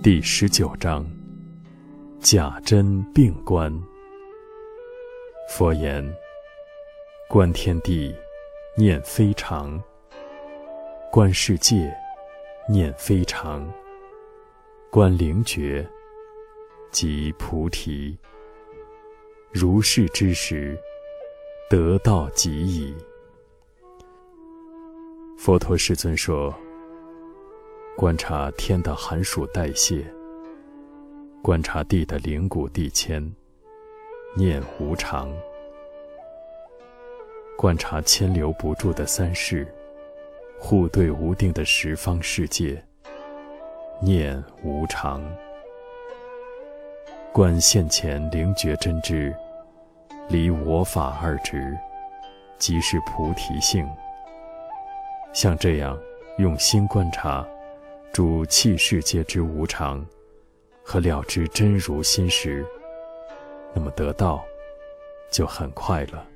第十九章：假真并观。佛言：观天地，念非常；观世界，念非常；观灵觉，即菩提。如是之时，得道即矣。佛陀世尊说。观察天的寒暑代谢，观察地的灵谷地迁，念无常；观察牵留不住的三世，互对无定的十方世界，念无常；观现前灵觉真知，离我法二执，即是菩提性。像这样用心观察。主气世界之无常，和了知真如心时，那么得到就很快了。